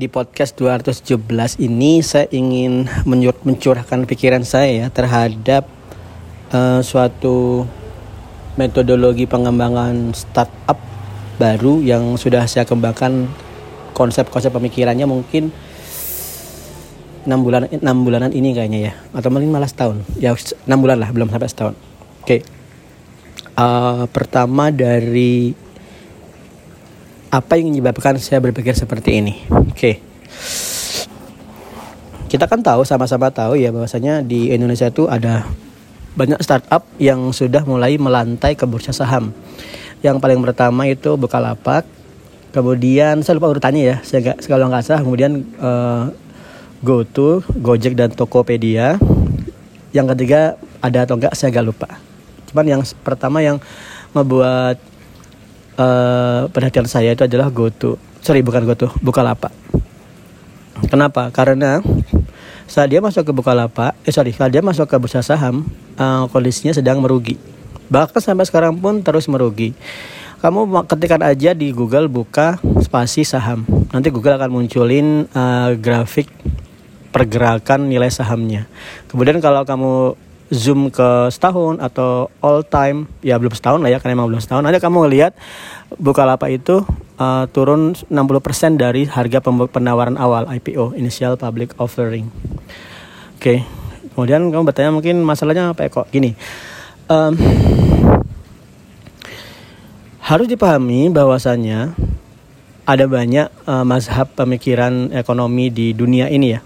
di podcast 217 ini saya ingin mencurahkan pikiran saya ya terhadap uh, suatu metodologi pengembangan startup baru yang sudah saya kembangkan konsep-konsep pemikirannya mungkin enam bulan enam bulanan ini kayaknya ya atau mungkin malah setahun ya enam bulan lah belum sampai setahun oke okay. uh, pertama dari apa yang menyebabkan saya berpikir seperti ini? Oke. Okay. Kita kan tahu sama-sama tahu ya bahwasanya di Indonesia itu ada banyak startup yang sudah mulai melantai ke bursa saham. Yang paling pertama itu Bukalapak, kemudian saya lupa urutannya ya, saya gak, kalau nggak salah, kemudian uh, GoTo, Gojek dan Tokopedia. Yang ketiga ada atau enggak saya gak lupa. Cuman yang pertama yang membuat uh, perhatian saya itu adalah GoTo. Sorry, bukan GoTo, Bukalapak. Kenapa? Karena saat dia masuk ke Bukalapak, eh sorry, saat dia masuk ke bursa saham, uh, kondisinya sedang merugi. Bahkan sampai sekarang pun terus merugi. Kamu ketikkan aja di Google buka spasi saham. Nanti Google akan munculin uh, grafik pergerakan nilai sahamnya. Kemudian kalau kamu zoom ke setahun atau all time ya belum setahun lah ya karena emang belum setahun. Ada kamu lihat Bukalapak itu uh, turun 60% dari harga penawaran awal IPO initial public offering. Oke okay. kemudian kamu bertanya mungkin masalahnya apa ya kok gini. Um, harus dipahami bahwasannya ada banyak uh, mazhab pemikiran ekonomi di dunia ini ya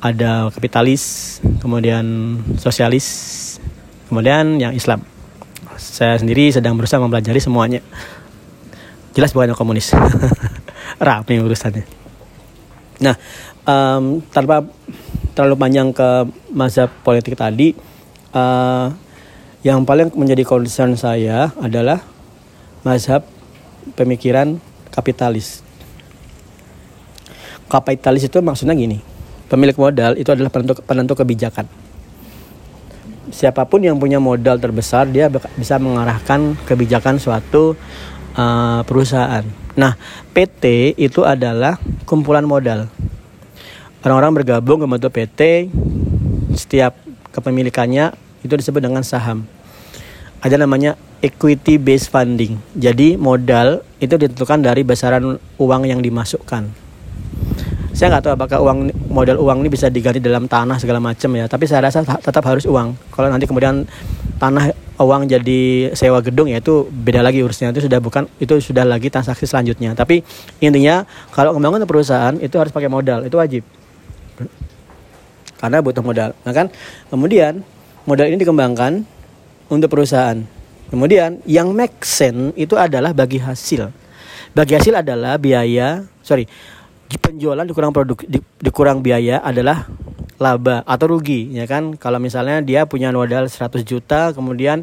ada kapitalis, kemudian sosialis, kemudian yang Islam. Saya sendiri sedang berusaha mempelajari semuanya. Jelas bukan yang komunis. Rapi urusannya. Nah, um, tanpa terlalu panjang ke masa politik tadi, uh, yang paling menjadi concern saya adalah mazhab pemikiran kapitalis. Kapitalis itu maksudnya gini, pemilik modal itu adalah penentu, penentu kebijakan. Siapa pun yang punya modal terbesar dia bisa mengarahkan kebijakan suatu uh, perusahaan. Nah, PT itu adalah kumpulan modal. Orang-orang bergabung ke bentuk PT, setiap kepemilikannya itu disebut dengan saham. Ada namanya equity based funding. Jadi modal itu ditentukan dari besaran uang yang dimasukkan saya nggak tahu apakah uang modal uang ini bisa diganti dalam tanah segala macam ya. Tapi saya rasa tetap harus uang. Kalau nanti kemudian tanah uang jadi sewa gedung ya itu beda lagi urusnya. Itu sudah bukan itu sudah lagi transaksi selanjutnya. Tapi intinya kalau membangun perusahaan itu harus pakai modal. Itu wajib. Karena butuh modal nah kan? Kemudian modal ini dikembangkan untuk perusahaan. Kemudian yang make sense itu adalah bagi hasil. Bagi hasil adalah biaya sorry penjualan dikurang produk di, dikurang biaya adalah laba atau rugi ya kan? Kalau misalnya dia punya modal 100 juta kemudian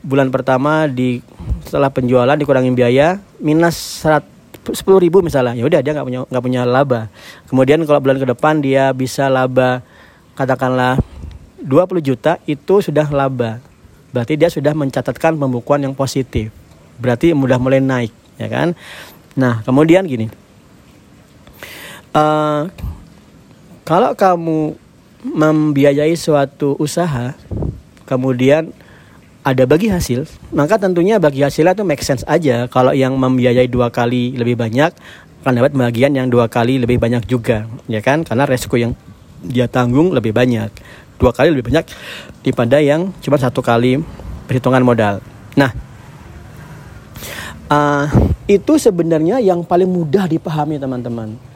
bulan pertama di setelah penjualan dikurangi biaya minus 100 sepuluh ribu misalnya. Ya udah dia nggak punya nggak punya laba. Kemudian kalau bulan ke depan dia bisa laba katakanlah 20 juta itu sudah laba. Berarti dia sudah mencatatkan pembukuan yang positif. Berarti mudah mulai naik ya kan? Nah kemudian gini uh, kalau kamu membiayai suatu usaha kemudian ada bagi hasil maka tentunya bagi hasilnya itu make sense aja. Kalau yang membiayai dua kali lebih banyak akan dapat bagian yang dua kali lebih banyak juga ya kan? Karena resiko yang dia tanggung lebih banyak. Dua kali lebih banyak daripada yang cuma satu kali perhitungan modal. Nah uh, itu sebenarnya yang paling mudah dipahami teman-teman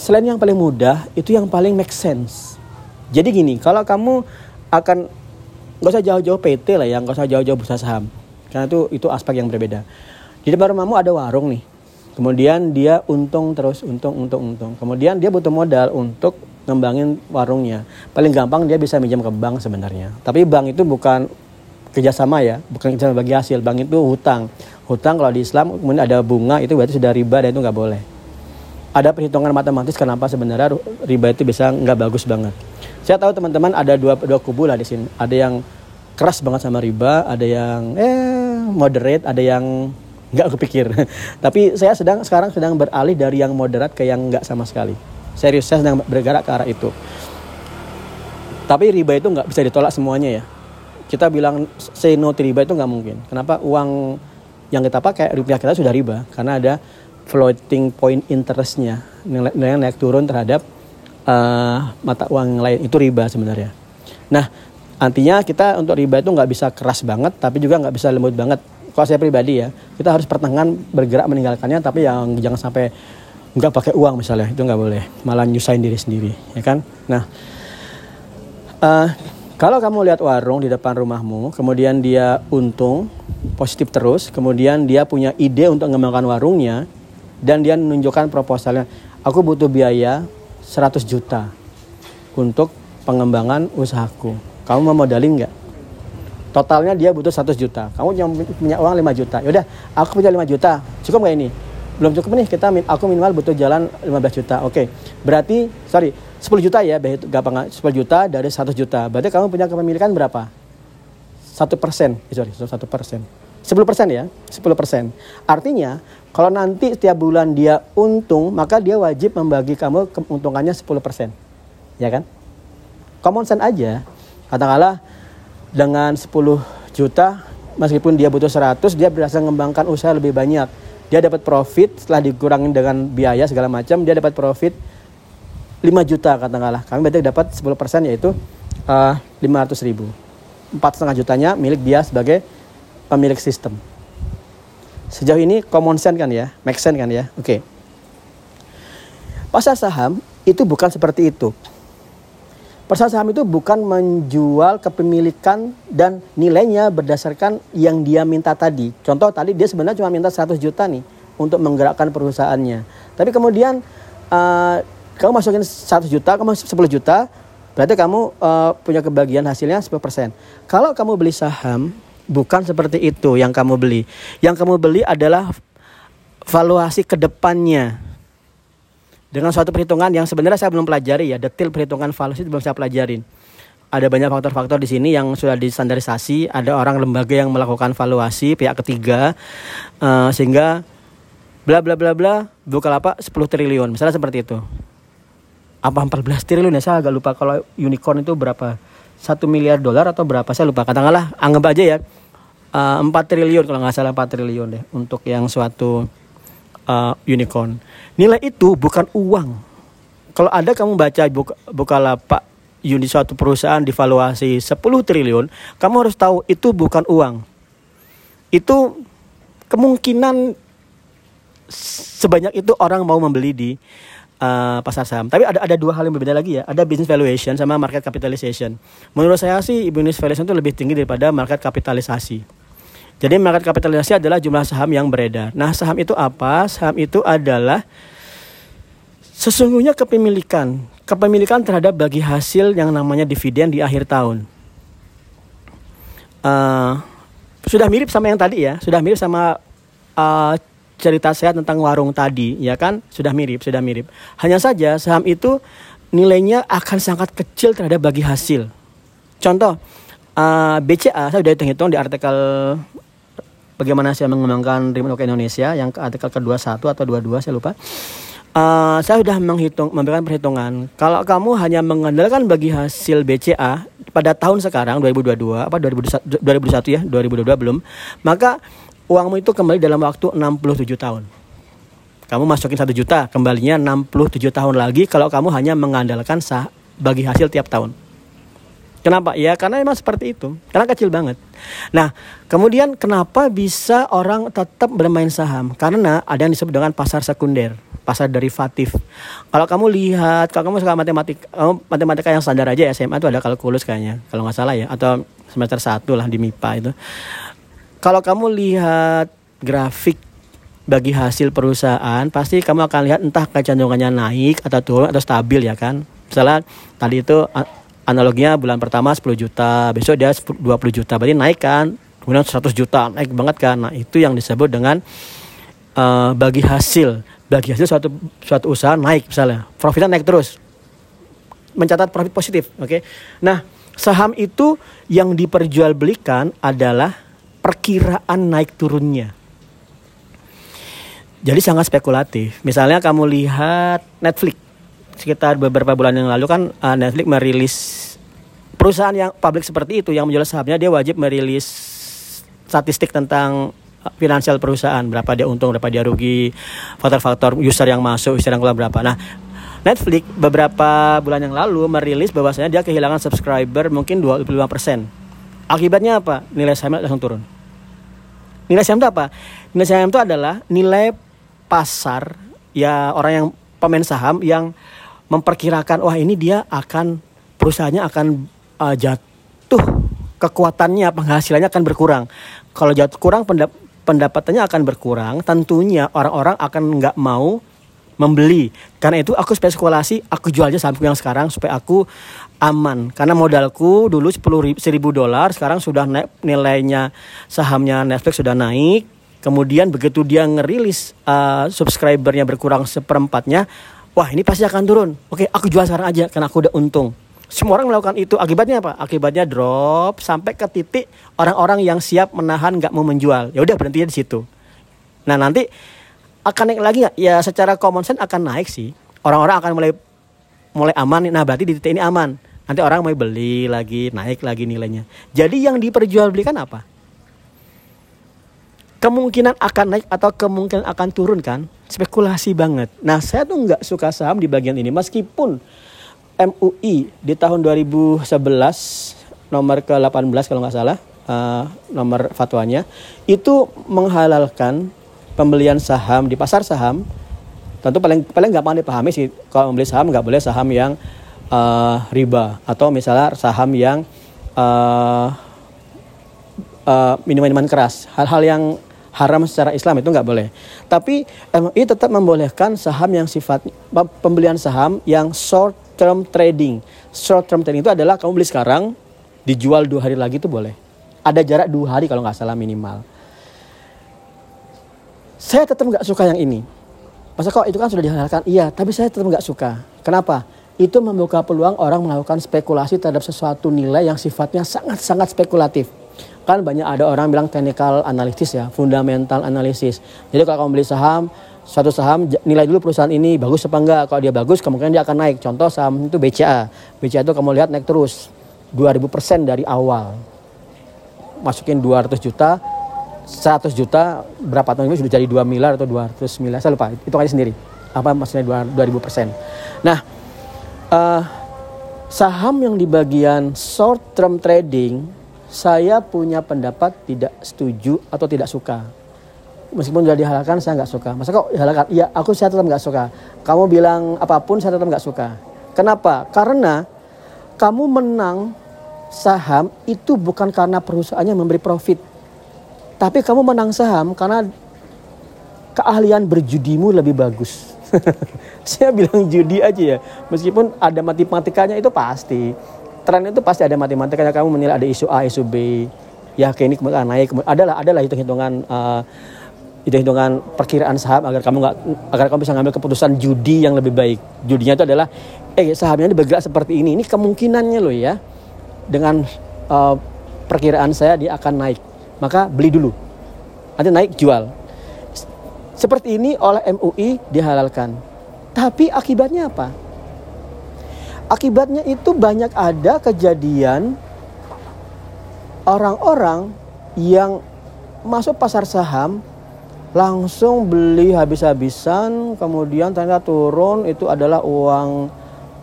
selain yang paling mudah itu yang paling make sense. Jadi gini kalau kamu akan nggak usah jauh-jauh PT lah ya nggak usah jauh-jauh bursa saham. Karena itu itu aspek yang berbeda. Di depan rumahmu ada warung nih. Kemudian dia untung terus untung untung untung. Kemudian dia butuh modal untuk ngembangin warungnya. Paling gampang dia bisa minjam ke bank sebenarnya. Tapi bank itu bukan kerjasama ya bukan kerjasama bagi hasil. Bank itu hutang. Hutang kalau di Islam kemudian ada bunga itu berarti sudah riba dan itu nggak boleh ada perhitungan matematis kenapa sebenarnya riba itu bisa nggak bagus banget. Saya tahu teman-teman ada dua dua kubu lah di sini. Ada yang keras banget sama riba, ada yang eh moderate, ada yang nggak kepikir. Tapi saya sedang sekarang sedang beralih dari yang moderat ke yang nggak sama sekali. Serius, saya sedang bergerak ke arah itu. Tapi riba itu nggak bisa ditolak semuanya ya. Kita bilang say no to riba itu nggak mungkin. Kenapa? Uang yang kita pakai rupiah kita sudah riba karena ada floating point interestnya. Nilai, nilai naik turun terhadap uh, mata uang yang lain. Itu riba sebenarnya. Nah, artinya kita untuk riba itu nggak bisa keras banget, tapi juga nggak bisa lembut banget. Kalau saya pribadi ya kita harus pertengahan bergerak meninggalkannya tapi yang jangan sampai nggak pakai uang misalnya itu nggak boleh. Malah nyusahin diri sendiri ya kan? Nah uh, kalau kamu lihat warung di depan rumahmu kemudian dia untung positif terus kemudian dia punya ide untuk mengembangkan warungnya dan dia menunjukkan proposalnya aku butuh biaya 100 juta untuk pengembangan usahaku. Kamu mau modalin nggak? Totalnya dia butuh 100 juta. Kamu yang punya uang 5 juta. Yaudah aku punya 5 juta. Cukup nggak ini? Belum cukup nih kita aku minimal butuh jalan 15 juta. Oke okay. berarti sorry 10 juta ya gampang 10 juta dari 100 juta. Berarti kamu punya kepemilikan berapa? Satu persen. Eh, sorry satu persen 10 persen ya 10 persen. Artinya kalau nanti setiap bulan dia untung maka dia wajib membagi kamu keuntungannya 10 persen. Ya kan? Common sense aja. Katakanlah dengan 10 juta meskipun dia butuh 100 dia berhasil mengembangkan usaha lebih banyak. Dia dapat profit setelah dikurangin dengan biaya segala macam dia dapat profit 5 juta katakanlah. Kami berarti dapat 10% yaitu uh, 500 ribu. 4,5 jutanya milik dia sebagai pemilik sistem sejauh ini common sense kan ya make sense kan ya oke okay. pasar saham itu bukan seperti itu Pasar saham itu bukan menjual kepemilikan dan nilainya berdasarkan yang dia minta tadi. Contoh tadi dia sebenarnya cuma minta 100 juta nih untuk menggerakkan perusahaannya. Tapi kemudian uh, kamu masukin 100 juta, kamu 10 juta, berarti kamu uh, punya kebagian hasilnya 10%. Kalau kamu beli saham, bukan seperti itu yang kamu beli. Yang kamu beli adalah valuasi ke depannya dengan suatu perhitungan yang sebenarnya saya belum pelajari ya detail perhitungan valuasi belum saya pelajarin ada banyak faktor-faktor di sini yang sudah distandarisasi ada orang lembaga yang melakukan valuasi pihak ketiga uh, sehingga bla bla bla bla buka apa 10 triliun. Misalnya seperti itu. Apa 14 triliun ya? Saya agak lupa kalau unicorn itu berapa. Satu miliar dolar atau berapa? Saya lupa. Katakanlah anggap aja ya uh, eh, 4 triliun kalau nggak salah 4 triliun deh untuk yang suatu uh, unicorn. Nilai itu bukan uang. Kalau ada kamu baca buka, lapak unit suatu perusahaan divaluasi 10 triliun, kamu harus tahu itu bukan uang. Itu kemungkinan sebanyak itu orang mau membeli di uh, pasar saham. Tapi ada ada dua hal yang berbeda lagi ya. Ada business valuation sama market capitalization. Menurut saya sih business valuation itu lebih tinggi daripada market kapitalisasi. Jadi market kapitalisasi adalah jumlah saham yang beredar. Nah, saham itu apa? Saham itu adalah sesungguhnya kepemilikan, kepemilikan terhadap bagi hasil yang namanya dividen di akhir tahun. Uh, sudah mirip sama yang tadi ya, sudah mirip sama uh, cerita saya tentang warung tadi, ya kan? Sudah mirip, sudah mirip. Hanya saja saham itu nilainya akan sangat kecil terhadap bagi hasil. Contoh, uh, BCA saya sudah hitung-hitung di artikel bagaimana saya mengembangkan remote work Indonesia yang artikel ke-21 atau 22 saya lupa. Uh, saya sudah menghitung memberikan perhitungan. Kalau kamu hanya mengandalkan bagi hasil BCA pada tahun sekarang 2022 apa 2021, 2021 ya 2022 belum maka uangmu itu kembali dalam waktu 67 tahun. Kamu masukin satu juta kembalinya 67 tahun lagi kalau kamu hanya mengandalkan sah bagi hasil tiap tahun Kenapa? Ya karena memang seperti itu. Karena kecil banget. Nah, kemudian kenapa bisa orang tetap bermain saham? Karena ada yang disebut dengan pasar sekunder, pasar derivatif. Kalau kamu lihat, kalau kamu suka matematik, kamu matematika yang standar aja SMA itu ada kalkulus kayaknya, kalau nggak salah ya, atau semester satu lah di MIPA itu. Kalau kamu lihat grafik bagi hasil perusahaan, pasti kamu akan lihat entah kecenderungannya naik atau turun atau stabil ya kan. Misalnya tadi itu analoginya bulan pertama 10 juta, besok dia 20 juta, berarti naik kan, kemudian 100 juta, naik banget kan. Nah, itu yang disebut dengan uh, bagi hasil. Bagi hasil suatu suatu usaha naik misalnya, profitnya naik terus. Mencatat profit positif, oke. Okay? Nah, saham itu yang diperjualbelikan adalah perkiraan naik turunnya. Jadi sangat spekulatif. Misalnya kamu lihat Netflix sekitar beberapa bulan yang lalu kan uh, Netflix merilis perusahaan yang publik seperti itu yang menjual sahamnya dia wajib merilis statistik tentang uh, finansial perusahaan berapa dia untung berapa dia rugi faktor-faktor user yang masuk user yang keluar berapa nah Netflix beberapa bulan yang lalu merilis bahwasanya dia kehilangan subscriber mungkin 25%. Akibatnya apa? Nilai sahamnya langsung turun. Nilai saham itu apa? Nilai saham itu adalah nilai pasar ya orang yang pemain saham yang memperkirakan wah ini dia akan perusahaannya akan uh, jatuh kekuatannya penghasilannya akan berkurang. Kalau jatuh kurang pendap pendapatannya akan berkurang, tentunya orang-orang akan nggak mau membeli. Karena itu aku spekulasi, aku jual aja sahamku yang sekarang supaya aku aman. Karena modalku dulu 10 ribu dolar, sekarang sudah naik nilainya sahamnya Netflix sudah naik. Kemudian begitu dia ngerilis uh, subscribernya berkurang seperempatnya, wah ini pasti akan turun. Oke, aku jual sekarang aja karena aku udah untung. Semua orang melakukan itu. Akibatnya apa? Akibatnya drop sampai ke titik orang-orang yang siap menahan nggak mau menjual. Ya udah berhenti di situ. Nah nanti akan naik lagi nggak? Ya secara common sense akan naik sih. Orang-orang akan mulai mulai aman. Nah berarti di titik ini aman. Nanti orang mau beli lagi, naik lagi nilainya. Jadi yang diperjualbelikan apa? Kemungkinan akan naik atau kemungkinan akan turun kan? Spekulasi banget. Nah saya tuh nggak suka saham di bagian ini. Meskipun MUI di tahun 2011 nomor ke-18 kalau nggak salah uh, nomor fatwanya itu menghalalkan pembelian saham di pasar saham tentu paling paling gampang dipahami sih kalau membeli saham nggak boleh saham yang uh, riba atau misalnya saham yang uh, uh, minuman-minuman keras hal-hal yang haram secara Islam itu nggak boleh tapi MUI tetap membolehkan saham yang sifat pembelian saham yang short term trading short term trading itu adalah kamu beli sekarang dijual dua hari lagi itu boleh ada jarak dua hari kalau nggak salah minimal saya tetap nggak suka yang ini. Masa kok itu kan sudah dihalalkan? Iya, tapi saya tetap nggak suka. Kenapa? Itu membuka peluang orang melakukan spekulasi terhadap sesuatu nilai yang sifatnya sangat-sangat spekulatif. Kan banyak ada orang bilang technical analysis ya, fundamental analysis. Jadi kalau kamu beli saham, suatu saham nilai dulu perusahaan ini bagus apa enggak. Kalau dia bagus, kemungkinan dia akan naik. Contoh saham itu BCA. BCA itu kamu lihat naik terus 2000% dari awal. Masukin 200 juta, 100 juta berapa tahun ini sudah jadi 2 miliar atau 200 miliar saya lupa itu aja sendiri apa maksudnya 2000 persen nah uh, saham yang di bagian short term trading saya punya pendapat tidak setuju atau tidak suka. Meskipun sudah dihalalkan saya nggak suka. Masa kok dihalalkan? Iya aku saya tetap nggak suka. Kamu bilang apa pun saya tetap nggak suka. Kenapa? Karena kamu menang saham itu bukan karena perusahaannya memberi profit. Tapi kamu menang saham karena keahlian berjudimu lebih bagus. Saya bilang judi aja ya. Meskipun ada matematikanya itu pasti. Tren itu pasti ada matematikanya. Kamu menilai ada isu A, isu B. Ya kayak ini kemudian naik. Kemudian, adalah adalah hitung-hitungan uh, hitung-hitungan perkiraan saham agar kamu nggak agar kamu bisa ngambil keputusan judi yang lebih baik. Judinya itu adalah eh sahamnya ini bergerak seperti ini. Ini kemungkinannya loh ya. Dengan uh, perkiraan saya dia akan naik maka beli dulu. Nanti naik jual. Seperti ini oleh MUI dihalalkan. Tapi akibatnya apa? Akibatnya itu banyak ada kejadian orang-orang yang masuk pasar saham langsung beli habis-habisan kemudian ternyata turun itu adalah uang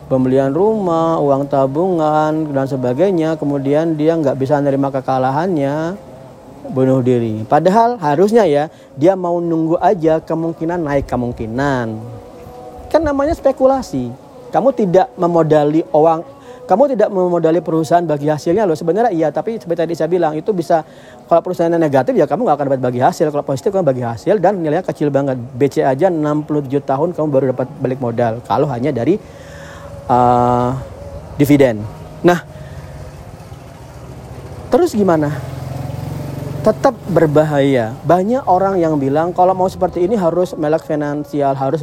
pembelian rumah, uang tabungan dan sebagainya kemudian dia nggak bisa menerima kekalahannya bunuh diri. Padahal harusnya ya dia mau nunggu aja kemungkinan naik kemungkinan. Kan namanya spekulasi. Kamu tidak memodali uang, kamu tidak memodali perusahaan bagi hasilnya loh. Sebenarnya iya, tapi seperti tadi saya bilang itu bisa kalau perusahaannya negatif ya kamu nggak akan dapat bagi hasil. Kalau positif kamu bagi hasil dan nilainya kecil banget. BC aja 67 tahun kamu baru dapat balik modal. Kalau hanya dari uh, dividen. Nah, terus gimana? Tetap berbahaya. Banyak orang yang bilang kalau mau seperti ini harus melek finansial, harus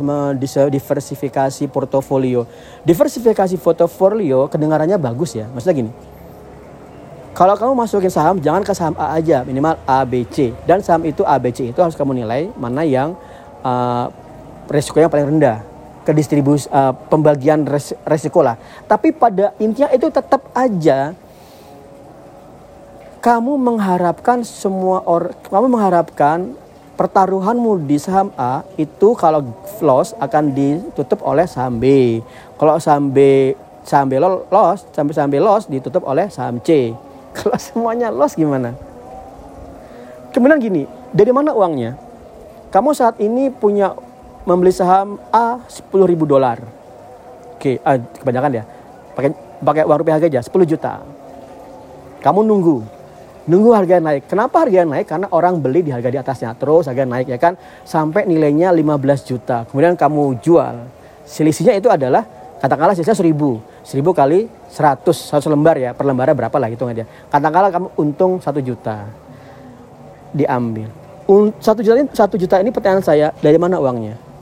diversifikasi portofolio. Diversifikasi portofolio kedengarannya bagus ya. Maksudnya gini. Kalau kamu masukin saham, jangan ke saham A aja, minimal A, B, C. Dan saham itu A, B, C itu harus kamu nilai mana yang uh, resiko yang paling rendah ke distribusi uh, pembagian res, resiko lah. Tapi pada intinya itu tetap aja kamu mengharapkan semua orang kamu mengharapkan pertaruhanmu di saham A itu kalau loss akan ditutup oleh saham B. Kalau saham B saham B loss, sampai saham B loss ditutup oleh saham C. Kalau semuanya loss gimana? Kemudian gini, dari mana uangnya? Kamu saat ini punya membeli saham A 10 ribu dolar. Oke, ah, kebanyakan ya. Pakai pakai uang rupiah aja 10 juta. Kamu nunggu. Nunggu harga naik. Kenapa harga naik? Karena orang beli di harga di atasnya. Terus harga naik ya kan sampai nilainya 15 juta. Kemudian kamu jual. Selisihnya itu adalah katakanlah selisihnya 1000. 1000 kali 100, 100 lembar ya. Per lembarnya berapa lah hitung aja. Katakanlah kamu untung 1 juta. Diambil. Satu juta ini, satu juta ini pertanyaan saya dari mana uangnya?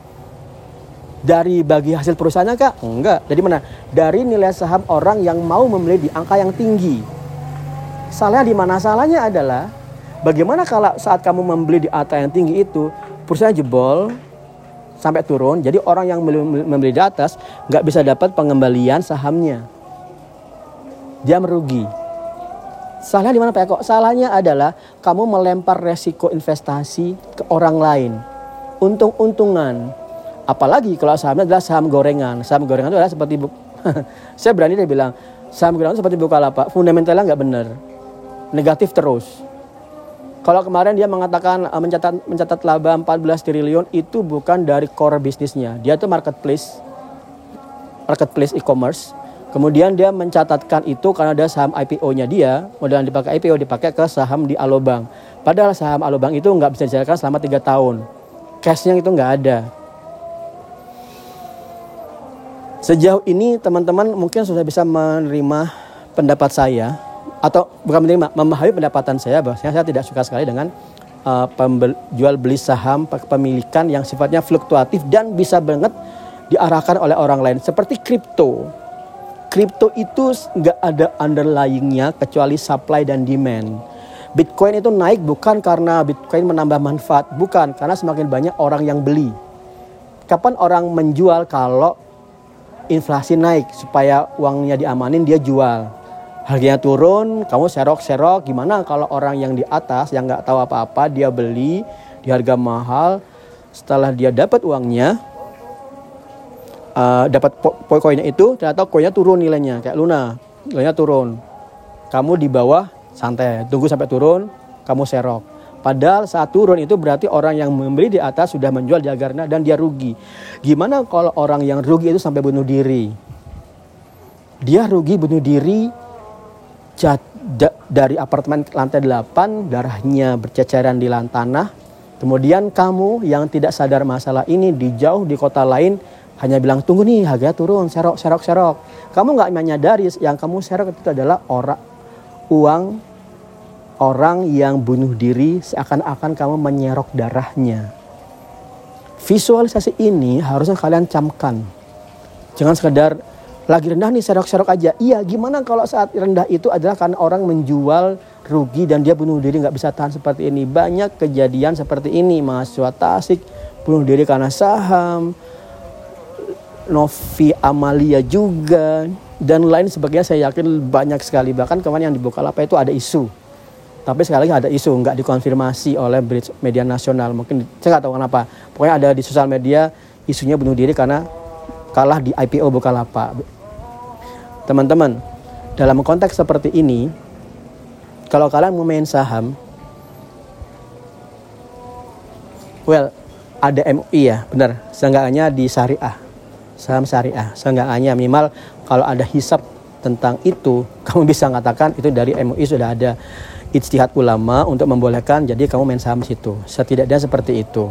dari bagi hasil perusahaannya kak? Enggak. Dari mana? Dari nilai saham orang yang mau membeli di angka yang tinggi. Salahnya di mana? Salahnya adalah bagaimana kalau saat kamu membeli di angka yang tinggi itu perusahaan jebol sampai turun. Jadi orang yang membeli di atas nggak bisa dapat pengembalian sahamnya. Dia merugi. Salahnya di mana Pak Eko? Salahnya adalah kamu melempar resiko investasi ke orang lain. Untung-untungan Apalagi kalau sahamnya adalah saham gorengan. Saham gorengan itu adalah seperti saya berani dia bilang saham gorengan itu seperti Bukalapak, fundamentalnya nggak benar, negatif terus. Kalau kemarin dia mengatakan uh, mencatat mencatat laba 14 triliun itu bukan dari core bisnisnya. Dia itu marketplace marketplace e-commerce. Kemudian dia mencatatkan itu karena ada saham IPO-nya dia, modal dipakai IPO dipakai ke saham di Alobang. Padahal saham Alobang itu nggak bisa dijalankan selama tiga tahun. Cashnya itu nggak ada. Sejauh ini teman-teman mungkin sudah bisa menerima pendapat saya atau bukan menerima, memahami pendapatan saya bahwa saya tidak suka sekali dengan uh, jual beli saham kepemilikan yang sifatnya fluktuatif dan bisa banget diarahkan oleh orang lain seperti kripto. Kripto itu nggak ada underlyingnya kecuali supply dan demand. Bitcoin itu naik bukan karena Bitcoin menambah manfaat, bukan karena semakin banyak orang yang beli. Kapan orang menjual kalau inflasi naik supaya uangnya diamanin dia jual harganya turun kamu serok-serok. Gimana kalau orang yang di atas yang nggak tahu apa-apa dia beli di harga mahal. Setelah dia dapat uangnya uh, dapat po koinnya itu ternyata koinnya turun nilainya kayak Luna. Nilainya turun. Kamu di bawah santai. Tunggu sampai turun kamu serok. Padahal saat turun itu berarti orang yang membeli di atas sudah menjual di dan dia rugi. Gimana kalau orang yang rugi itu sampai bunuh diri? Dia rugi bunuh diri dari apartemen lantai 8 darahnya berceceran di tanah. Kemudian kamu yang tidak sadar masalah ini di jauh di kota lain hanya bilang tunggu nih harganya turun serok serok serok. Kamu nggak menyadari yang kamu serok itu adalah orang uang orang yang bunuh diri seakan-akan kamu menyerok darahnya. Visualisasi ini harusnya kalian camkan. Jangan sekedar lagi rendah nih serok-serok aja. Iya, gimana kalau saat rendah itu adalah karena orang menjual rugi dan dia bunuh diri nggak bisa tahan seperti ini. Banyak kejadian seperti ini. Mahasiswa Tasik bunuh diri karena saham. Novi Amalia juga dan lain sebagainya saya yakin banyak sekali bahkan kemarin yang dibuka apa itu ada isu tapi sekali lagi ada isu nggak dikonfirmasi oleh media nasional mungkin saya nggak tahu kenapa pokoknya ada di sosial media isunya bunuh diri karena kalah di IPO Bukalapak. Teman-teman dalam konteks seperti ini kalau kalian mau main saham well ada MUI ya benar. Seenggaknya di syariah saham syariah. Seenggaknya minimal kalau ada hisap tentang itu kamu bisa mengatakan itu dari MUI sudah ada ijtihad ulama untuk membolehkan jadi kamu main saham situ. Setidaknya seperti itu.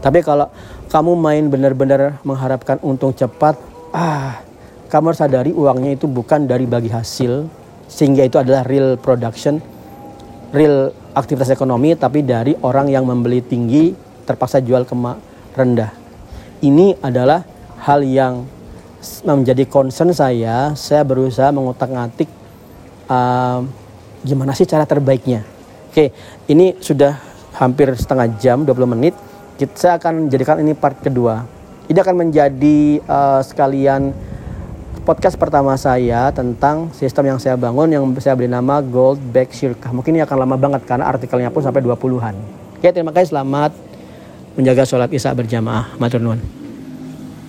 Tapi kalau kamu main benar-benar mengharapkan untung cepat ah kamu harus sadari uangnya itu bukan dari bagi hasil sehingga itu adalah real production real aktivitas ekonomi tapi dari orang yang membeli tinggi terpaksa jual ke rendah ini adalah hal yang menjadi concern saya saya berusaha mengutak-ngatik uh, gimana sih cara terbaiknya. Oke, ini sudah hampir setengah jam, 20 menit. Saya akan jadikan ini part kedua. Ini akan menjadi uh, sekalian podcast pertama saya tentang sistem yang saya bangun yang saya beri nama Gold Back Shirkah. Mungkin ini akan lama banget karena artikelnya pun sampai 20-an. Oke, terima kasih. Selamat menjaga sholat isya berjamaah. Matur nuwun.